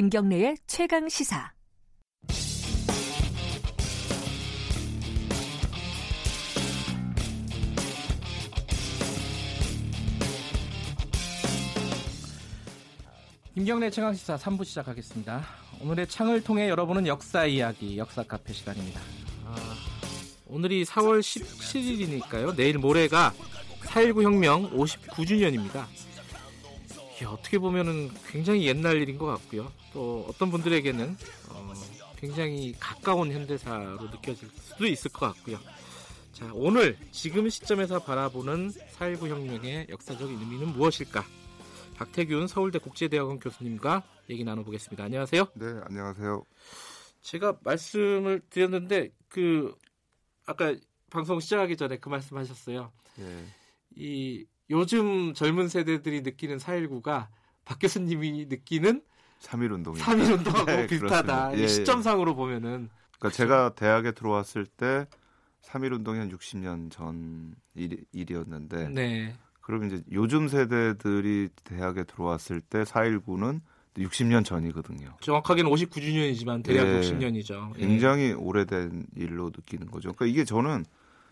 김경래의 최강 시사. 김경래 최강시사 3부 시작하겠습니다. 오늘의 창을 통해 여러분은 역사 이야기, 역사 카페 시간입니다. 아, 오늘이 4월 17일이니까요. 내일 모레가 4.19 혁명 59주년입니다. 어떻게 보면은 굉장히 옛날 일인 것 같고요. 또 어떤 분들에게는 어, 굉장히 가까운 현대사로 느껴질 수도 있을 것 같고요. 자, 오늘 지금 시점에서 바라보는 4.19 혁명의 역사적인 의미는 무엇일까? 박태균 서울대 국제대학원 교수님과 얘기 나눠보겠습니다. 안녕하세요. 네, 안녕하세요. 제가 말씀을 드렸는데 그 아까 방송 시작하기 전에 그 말씀하셨어요. 네. 이 요즘 젊은 세대들이 느끼는 4.19가 박 교수님이 느끼는 3.1 운동이 3.1 운동하고 네, 비슷하다. 예, 시점상으로 보면은. 그러니까. 제가 대학에 들어왔을 때 3.1 운동이 한 60년 전 일, 일이었는데 네. 그럼 이제 요즘 세대들이 대학에 들어왔을 때 4.19는 60년 전이거든요. 정확하게는 59주년이지만 대략 예, 60년이죠. 굉장히 오래된 일로 느끼는 거죠. 그러니까 이게 저는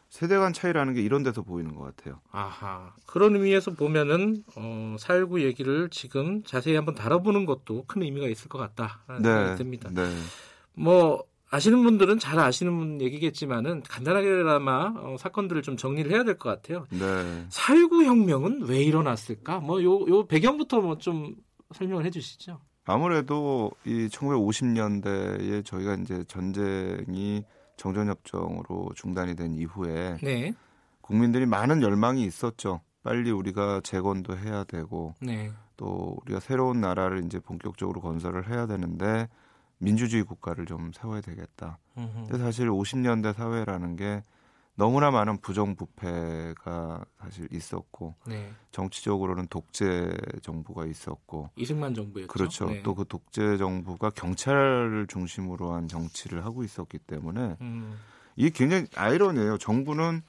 세대 간 차이라는 게 이런 데서 보이는 것 같아요. 아하. 그런 의미에서 보면은 어, 4.19 얘기를 지금 자세히 한번 다뤄보는 것도 큰 의미가 있을 것 같다라는 네, 생각이 듭니다. 네. 뭐 아시는 분들은 잘 아시는 얘기겠지만은 간단하게나마 어, 사건들을 좀 정리를 해야 될 것 같아요. 네. 4.19 혁명은 왜 일어났을까? 뭐 요 요 배경부터 뭐 좀 설명을 해주시죠. 아무래도 이 1950년대에 저희가 이제 전쟁이 정전협정으로 중단이 된 이후에 네. 국민들이 많은 열망이 있었죠. 빨리 우리가 재건도 해야 되고 네. 또 우리가 새로운 나라를 이제 본격적으로 건설을 해야 되는데 민주주의 국가를 좀 세워야 되겠다. 근데 사실 50년대 사회라는 게 너무나 많은 부정부패가 사실 있었고 네. 정치적으로는 독재 정부가 있었고 이승만 정부였죠. 그렇죠. 네. 또그 독재 정부가 경찰을 중심으로 한 정치를 하고 있었기 때문에 음. 이게 굉장히 아이러니해요. 정부는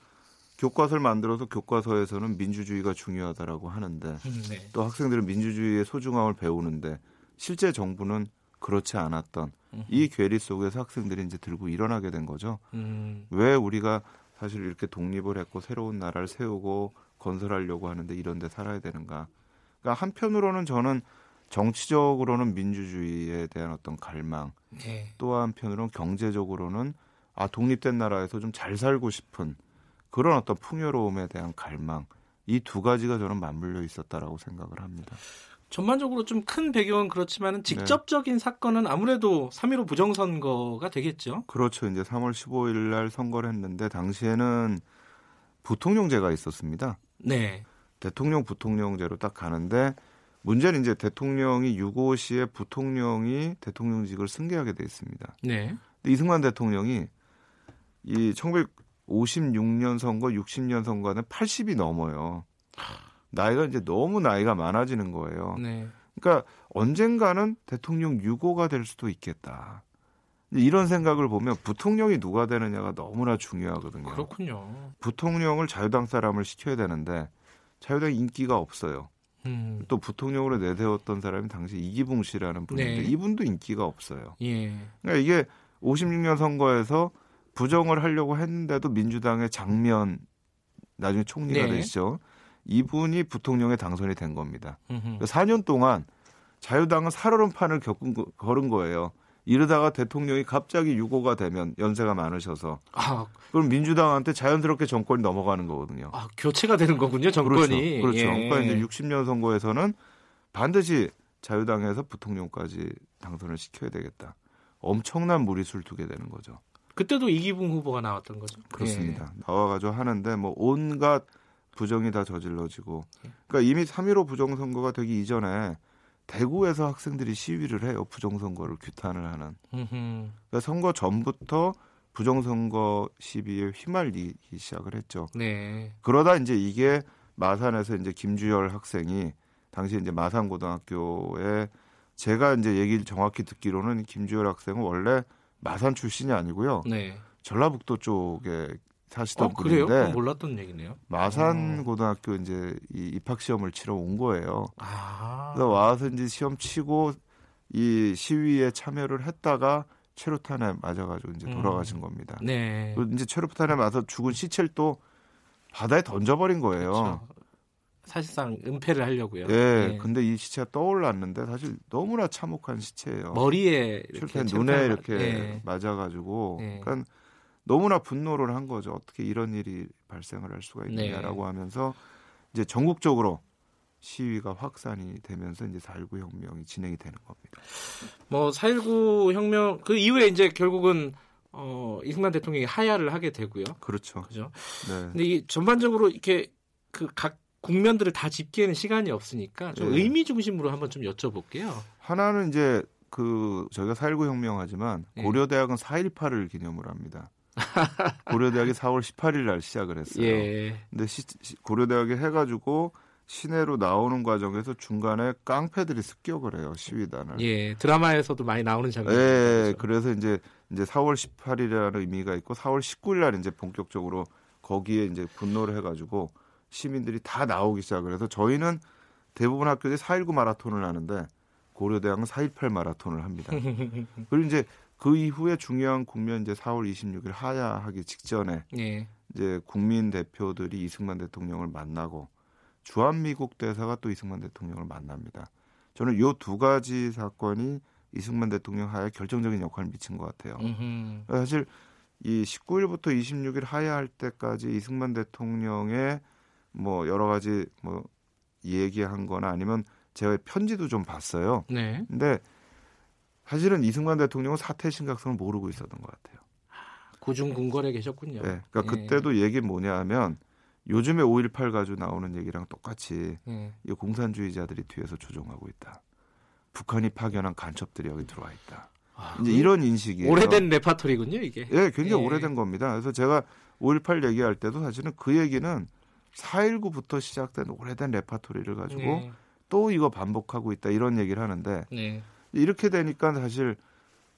교과서를 만들어서 교과서에서는 민주주의가 중요하다라고 하는데 음, 네. 또 학생들은 민주주의의 소중함을 배우는데 실제 정부는 그렇지 않았던 음흠. 이 괴리 속에서 학생들이 이제 들고 일어나게 된 거죠. 음. 왜 우리가 사실 이렇게 독립을 했고 새로운 나라를 세우고 건설하려고 하는데 이런 데 살아야 되는가. 그러니까 한편으로는 저는 정치적으로는 민주주의에 대한 어떤 갈망, 네. 또 한편으로는 경제적으로는 아 독립된 나라에서 좀 잘 살고 싶은 그런 어떤 풍요로움에 대한 갈망 이 두 가지가 저는 맞물려 있었다라고 생각을 합니다. 전반적으로 좀 큰 배경은 그렇지만 직접적인 네. 사건은 아무래도 3.15 부정선거가 되겠죠. 그렇죠. 이제 3월 15일 날 선거를 했는데 당시에는 부통령제가 있었습니다. 네. 대통령 부통령제로 딱 가는데 문제는 이제 대통령이 6.5 시에 부통령이 대통령직을 승계하게 돼 있습니다. 네. 근데 이승만 대통령이 이 1956년 선거, 60년 선거는 80이 넘어요. 나이가 이제 너무 나이가 많아지는 거예요. 네. 그러니까 언젠가는 대통령 유고가 될 수도 있겠다. 이런 생각을 보면 부통령이 누가 되느냐가 너무나 중요하거든요. 그렇군요. 부통령을 자유당 사람을 시켜야 되는데 자유당 인기가 없어요. 음. 또 부통령으로 내세웠던 사람이 당시 이기붕 씨라는 분인데 네. 이분도 인기가 없어요. 예. 그러니까 이게 56년 선거에서 부정을 하려고 했는데도 민주당의 장면 나중에 총리가 네. 되시죠. 이분이 부통령에 당선이 된 겁니다. 음흠. 4년 동안 자유당은 살얼음판을 겪은 거, 걸은 거예요. 이러다가 대통령이 갑자기 유고가 되면 연세가 많으셔서 아, 그럼 민주당한테 자연스럽게 정권이 넘어가는 거거든요. 아, 교체가 되는 거군요, 정권이. 그렇죠. 그렇죠. 예. 그러니까 이제 60년 선거에서는 반드시 자유당에서 부통령까지 당선을 시켜야 되겠다. 엄청난 무리수를 두게 되는 거죠. 그때도 이기붕 후보가 나왔던 거죠. 그렇습니다. 예. 나와가지고 하는데 뭐 온갖 부정이 다 저질러지고 그러니까 이미 3.15 부정선거가 되기 이전에 대구에서 학생들이 시위를 해요. 부정선거를 규탄을 하는. 그러니까 선거 전부터 부정선거 시비에 휘말리기 시작을 했죠. 네. 그러다 이제 이게 마산에서 이제 김주열 학생이 당시 이제 마산고등학교에 제가 이제 얘기를 정확히 듣기로는 김주열 학생은 원래 마산 출신이 아니고요. 네. 전라북도 쪽에 사시던 어, 분인데 그래요? 몰랐던 얘기네요. 마산 어. 고등학교 이제 이 입학 시험을 치러 온 거예요. 아. 그래서 와서 이제 시험 치고 이 시위에 참여를 했다가 체류탄에 맞아가지고 이제 돌아가신 음. 겁니다. 네. 이제 체류탄에 맞아 죽은 시체를 또 바다에 던져버린 거예요. 그렇죠. 사실상 은폐를 하려고요. 예. 네. 근데 이 시체가 떠올랐는데 사실 너무나 참혹한 시체예요. 머리에 이렇게 눈에 이렇게 네. 맞아가지고, 네. 그러니까 너무나 분노를 한 거죠. 어떻게 이런 일이 발생을 할 수가 있느냐라고 네. 하면서 이제 전국적으로 시위가 확산이 되면서 이제 4.19 혁명이 진행이 되는 겁니다. 뭐 4.19 혁명 그 이후에 이제 결국은 어, 이승만 대통령이 하야를 하게 되고요. 그렇죠. 그죠. 네. 근데 이 전반적으로 이렇게 그 각 국면들을 다 짚기에는 시간이 없으니까 좀 네. 의미 중심으로 한번 좀 여쭤볼게요. 하나는 이제 그 저희가 4.19 혁명하지만 네. 고려대학은 4.18을 기념을 합니다. 고려대학이 4월 18일 날 시작을 했어요. 예. 근데 시, 고려대학이 해가지고 시내로 나오는 과정에서 중간에 깡패들이 습격을 해요 시위단을. 예, 드라마에서도 많이 나오는 장면. 예, 그래서 이제 이제 4월 18일이라는 의미가 있고 4월 19일 날 이제 본격적으로 거기에 이제 분노를 해가지고 시민들이 다 나오기 시작을 해서 저희는 대부분 학교들이 4.19 마라톤을 하는데 고려대학은 4.18 마라톤을 합니다. 그리고 이제 그 이후에 중요한 국면 이제 4월 26일 하야하기 직전에 예. 이제 국민 대표들이 이승만 대통령을 만나고 주한미국 대사가 또 이승만 대통령을 만납니다. 저는 이두 가지 사건이 이승만 대통령 하에 결정적인 역할을 미친 것 같아요. 음흠. 사실 이 19일부터 26일 하야할 때까지 이승만 대통령의 뭐 여러 가지 뭐 얘기한 거나 아니면 제가 편지도 좀 봤어요. 네. 근데 사실은 이승만 대통령은 사태 심각성을 모르고 있었던 것 같아요. 고중군궐에 계셨군요. 네. 그러니까 네. 그때도 얘기 뭐냐 하면 요즘에 5.18 가지고 나오는 얘기랑 똑같이 네. 이 공산주의자들이 뒤에서 조종하고 있다. 북한이 파견한 간첩들이 여기 들어와 있다. 아, 이제 이런 인식이 오래된 레파토리군요, 이게. 예, 굉장히 예. 오래된 겁니다. 그래서 제가 5.18 얘기할 때도 사실은 그 얘기는 4.19부터 시작된 오래된 레파토리를 가지고 네. 또 이거 반복하고 있다 이런 얘기를 하는데 네. 이렇게 되니까 사실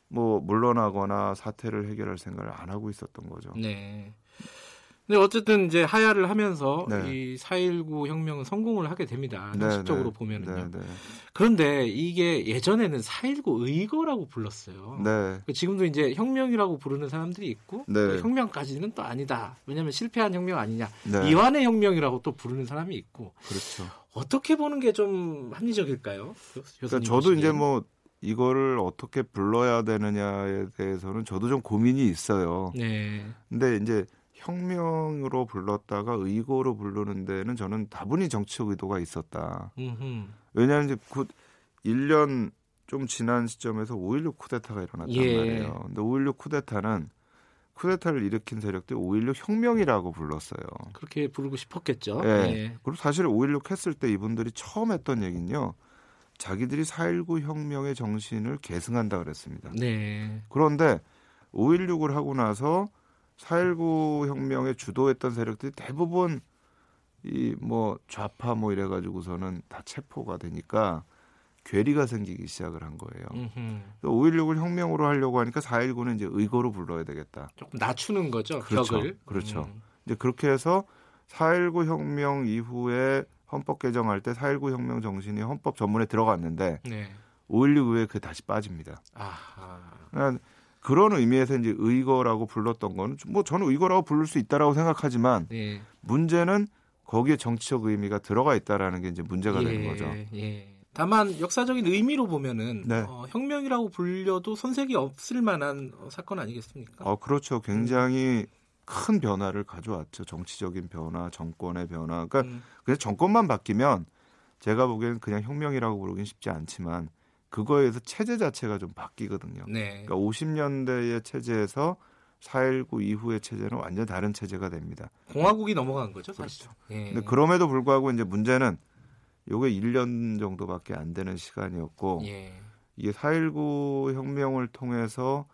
뭐 물러나거나 사태를 해결할 생각을 안 하고 있었던 거죠. 네. 근데 어쨌든 이제 하야를 하면서 네. 이4.19 혁명은 성공을 하게 됩니다. 네, 현실적으로 네, 보면은요. 네, 네. 그런데 이게 예전에는 4.19 의거라고 불렀어요. 네. 그 지금도 이제 혁명이라고 부르는 사람들이 있고 그 혁명까지는 또 아니다. 왜냐하면 실패한 혁명 아니냐. 이완의 혁명이라고 또 부르는 사람이 있고. 그렇죠. 어떻게 보는 게 좀 합리적일까요? 그러니까 저도 이제 뭐 이거를 어떻게 불러야 되느냐에 대해서는 저도 좀 고민이 있어요. 네. 근데 이제 혁명으로 불렀다가 의고로 부르는 데는 저는 다분히 정치적 의도가 있었다. 왜냐하면 이제 곧 1년 좀 지난 시점에서 5.16 쿠데타가 일어났단 예. 말이에요. 근데 5.16 쿠데타는 쿠데타를 일으킨 세력들이 5.16 혁명이라고 불렀어요. 그렇게 부르고 싶었겠죠. 예. 예. 그리고 사실 5.16 했을 때 이분들이 처음 했던 얘기는요. 자기들이 4.19 혁명의 정신을 계승한다 그랬습니다. 네. 그런데 5.16을 하고 나서 4.19 혁명에 주도했던 세력들이 대부분 이 뭐 좌파 뭐 이래가지고서는 다 체포가 되니까 괴리가 생기기 시작을 한 거예요. 5.16을 혁명으로 하려고 하니까 4.19는 이제 의거로 불러야 되겠다. 조금 낮추는 거죠. 그렇죠. 벽을. 그렇죠. 음. 이제 그렇게 해서 4.19 혁명 이후에 헌법 개정할 때 4.19 혁명 정신이 헌법 전문에 들어갔는데 네. 5.16 이후에 그게 다시 빠집니다. 아하. 그러니까 그런 의미에서 이제 의거라고 불렀던 거는 뭐 저는 의거라고 부를 수 있다라고 생각하지만 예. 문제는 거기에 정치적 의미가 들어가 있다라는 게 이제 문제가 예, 되는 거죠. 예. 다만 역사적인 의미로 보면은 네. 어, 혁명이라고 불려도 손색이 없을 만한 어, 사건 아니겠습니까? 어 그렇죠. 굉장히 큰 변화를 가져왔죠. 정치적인 변화, 정권의 변화. 그러니까 음. 그냥 정권만 바뀌면 제가 보기에는 그냥 혁명이라고 부르긴 쉽지 않지만 그거에 의해서 체제 자체가 좀 바뀌거든요. 네. 그러니까 50년대의 체제에서 4.19 이후의 체제는 완전 다른 체제가 됩니다. 공화국이 넘어간 거죠, 사실. 그렇죠. 예. 근데 그럼에도 불구하고 이제 문제는 요게 1년 정도밖에 안 되는 시간이었고 예. 이게 4.19 혁명을 통해서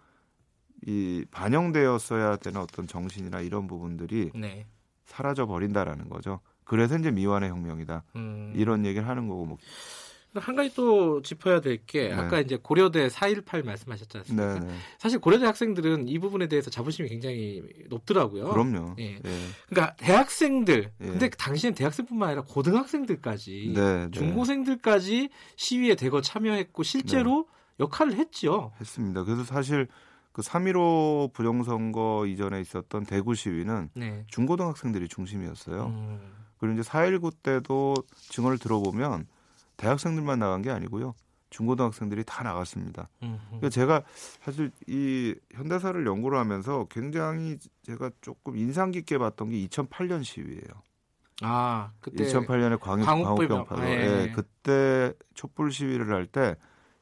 이 반영되었어야 되는 어떤 정신이나 이런 부분들이 네. 사라져 버린다라는 거죠. 그래서 이제 미완의 혁명이다. 음. 이런 얘기를 하는 거고 뭐 한 가지 또 짚어야 될게 네. 아까 이제 고려대 4.18 말씀하셨지 않습니까? 네, 네. 사실 고려대 학생들은 이 부분에 대해서 자부심이 굉장히 높더라고요. 그럼요. 예. 예. 그러니까 대학생들, 예. 근데 당시엔 대학생뿐만 아니라 고등학생들까지, 네, 네. 중고생들까지 시위에 대거 참여했고 실제로 역할을 했죠. 했습니다. 그래서 사실 그3.15 부정선거 이전에 있었던 대구 시위는 네. 중고등학생들이 중심이었어요. 음. 그리고 이제 4.19 때도 증언을 들어보면 대학생들만 나간 게 아니고요. 중고등학생들이 다 나갔습니다. 그러니까 제가 사실 이 현대사를 연구를 하면서 굉장히 제가 조금 인상 깊게 봤던 게 2008년 시위예요. 아, 그때 2008년에 광역 광우병 파로 예, 예. 그때 촛불 시위를 할때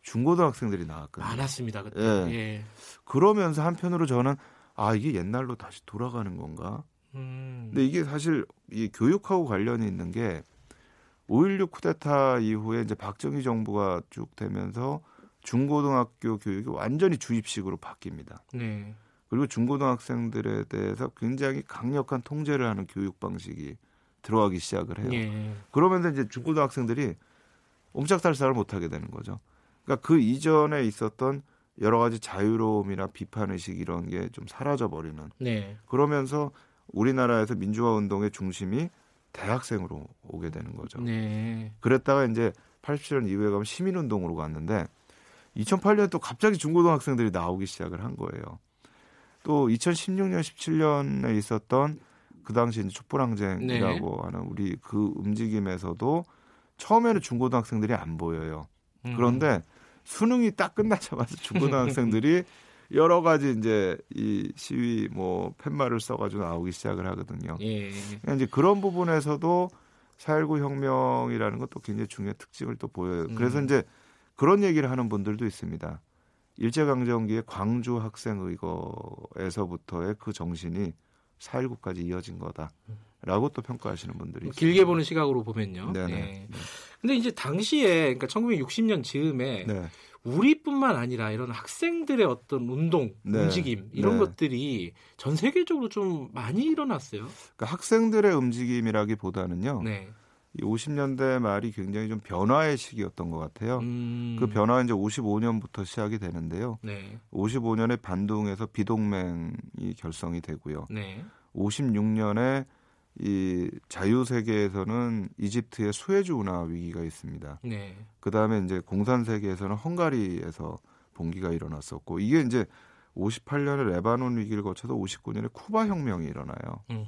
중고등학생들이 나왔거든요. 많았습니다. 그때. 예. 예. 그러면서 한편으로 저는 아 이게 옛날로 다시 돌아가는 건가? 음. 근데 이게 사실 이 교육하고 관련이 있는 게 5.16 쿠데타 이후에 이제 박정희 정부가 쭉 되면서 중고등학교 교육이 완전히 주입식으로 바뀝니다. 네. 그리고 중고등학생들에 대해서 굉장히 강력한 통제를 하는 교육 방식이 들어가기 시작을 해요. 네. 그러면서 이제 중고등학생들이 옴짝달싹을 못하게 되는 거죠. 그러니까 그 이전에 있었던 여러 가지 자유로움이나 비판 의식 이런 게 좀 사라져 버리는. 네. 그러면서 우리나라에서 민주화 운동의 중심이 대학생으로 오게 되는 거죠. 네. 그랬다가 이제 87년 이후에 가면 시민 운동으로 갔는데 2008년 또 갑자기 중고등학생들이 나오기 시작을 한 거예요. 또 2016년, 17년에 있었던 그 당시 이제 촛불항쟁이라고 네. 하는 우리 그 움직임에서도 처음에는 중고등학생들이 안 보여요. 음. 그런데 수능이 딱 끝나자마자 중고등학생들이 여러 가지 이제 이 시위 뭐 팻말을 써가지고 나오기 시작을 하거든요. 예. 그러니까 이제 그런 부분에서도 4.19 혁명이라는 것도 굉장히 중요한 특징을 또 보여요. 그래서 음. 이제 그런 얘기를 하는 분들도 있습니다. 일제강점기의 광주 학생의거에서부터의 그 정신이 4.19까지 이어진 거다라고 또 평가하시는 분들이 있습니다. 길게 보는 시각으로 보면요. 네네. 네. 네. 근데 이제 당시에 그러니까 1960년 즈음에 네. 우리뿐만 아니라 이런 학생들의 어떤 운동, 네. 움직임 이런 네. 것들이 전 세계적으로 좀 많이 일어났어요. 그러니까 학생들의 움직임이라기보다는요. 네. 이 50년대 말이 굉장히 좀 변화의 시기였던 것 같아요. 음... 그 변화는 이제 55년부터 시작이 되는데요. 네. 55년에 반둥에서 비동맹이 결성이 되고요. 네. 56년에 이 자유 세계에서는 이집트의 수에즈 운하 위기가 있습니다. 네. 그 다음에 이제 공산 세계에서는 헝가리에서 봉기가 일어났었고 이게 이제 58년에 레바논 위기를 거쳐서 59년에 쿠바 혁명이 일어나요. 음.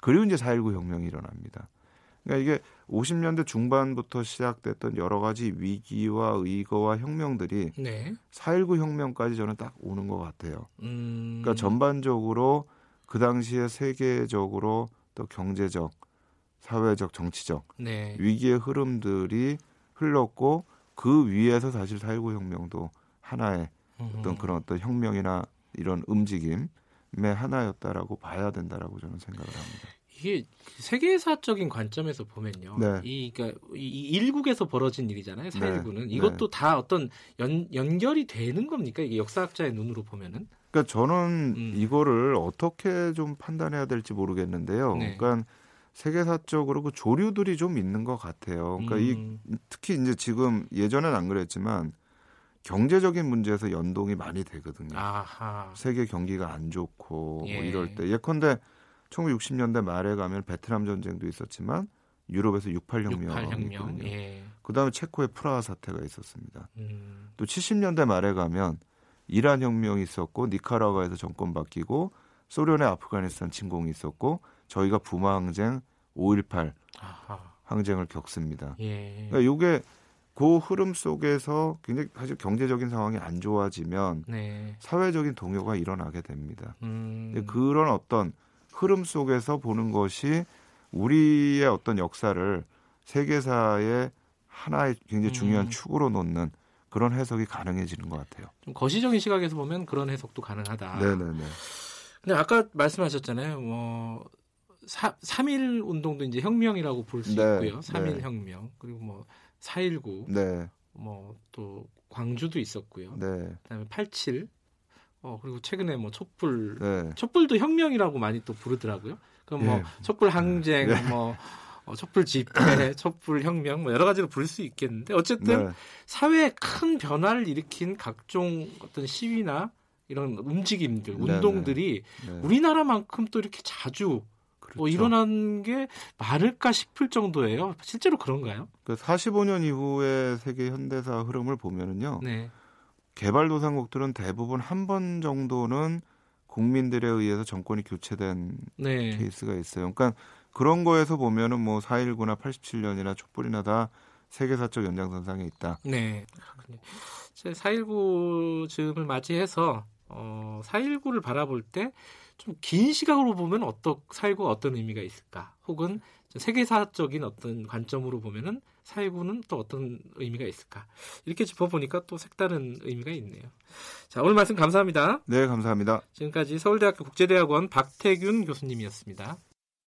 그리고 이제 4.19 혁명이 일어납니다. 그러니까 이게 50년대 중반부터 시작됐던 여러 가지 위기와 의거와 혁명들이 네. 4.19 혁명까지 저는 딱 오는 것 같아요. 음. 그러니까 전반적으로 그 당시에 세계적으로 또 경제적, 사회적, 정치적 네. 위기의 흐름들이 흘렀고 그 위에서 사실 4.19 혁명도 하나의 어떤 그런 어떤 혁명이나 이런 움직임의 하나였다라고 봐야 된다라고 저는 생각을 합니다. 이게 세계사적인 관점에서 보면요. 네. 이 그러니까 이 일국에서 벌어진 일이잖아요. 4.19는 네. 이것도 네. 다 어떤 연, 연결이 되는 겁니까? 이게 역사학자의 눈으로 보면은? 그러니까 저는 음. 이거를 어떻게 좀 판단해야 될지 모르겠는데요. 네. 그러니까 세계사적으로 그 조류들이 좀 있는 것 같아요. 그러니까 음. 이 특히 이제 지금 예전엔 안 그랬지만 경제적인 문제에서 연동이 많이 되거든요. 아하. 세계 경기가 안 좋고 뭐 예. 뭐 이럴 때 예컨대 1960년대 말에 가면 베트남 전쟁도 있었지만 유럽에서 68혁명이 있거든요. 예. 그다음에 체코의 프라하 사태가 있었습니다. 음. 또 70년대 말에 가면 이란 혁명이 있었고 니카라과에서 정권 바뀌고 소련의 아프가니스탄 침공이 있었고 저희가 부마 항쟁 5.18 아하. 항쟁을 겪습니다. 예. 그러니까 이게 그 흐름 속에서 굉장히 사실 경제적인 상황이 안 좋아지면 네. 사회적인 동요가 일어나게 됩니다. 음. 그런 어떤 흐름 속에서 보는 것이 우리의 어떤 역사를 세계사의 하나의 굉장히 중요한 음. 축으로 놓는 그런 해석이 가능해지는 것 같아요. 좀 거시적인 시각에서 보면 그런 해석도 가능하다. 네네네. 근데 아까 말씀하셨잖아요. 뭐 3, 3일 운동도 이제 혁명이라고 볼 수 네, 있고요. 3일 네. 혁명 그리고 뭐 4.19 네. 뭐또 광주도 있었고요. 네. 그다음에 87 어 그리고 최근에 뭐 촛불 네. 촛불도 혁명이라고 많이 또 부르더라고요. 그럼 뭐 네. 촛불 항쟁 네. 뭐 어, 촛불 집회, 촛불 혁명 뭐 여러 가지로 부를 수 있겠는데 어쨌든 네. 사회에 큰 변화를 일으킨 각종 어떤 시위나 이런 움직임들, 네, 운동들이 네. 우리나라만큼 또 이렇게 자주 뭐 그렇죠. 뭐 일어난 게 많을까 싶을 정도예요. 실제로 그런가요? 그 45년 이후의 세계 현대사 흐름을 보면은요. 네. 개발도상국들은 대부분 한 번 정도는 국민들에 의해서 정권이 교체된 네. 케이스가 있어요. 그러니까 그런 거에서 보면은 뭐 4.19나 87년이나 촛불이나 다 세계사적 연장선상에 있다. 네. 4.19 즈음을 맞이해서 어, 4.19를 바라볼 때 좀 긴 시각으로 보면 어떤 4.19가 어떤 의미가 있을까? 혹은 세계사적인 어떤 관점으로 보면은 4.19는 또 어떤 의미가 있을까? 이렇게 짚어보니까 또 색다른 의미가 있네요. 자, 오늘 말씀 감사합니다. 네, 감사합니다. 지금까지 서울대학교 국제대학원 박태균 교수님이었습니다.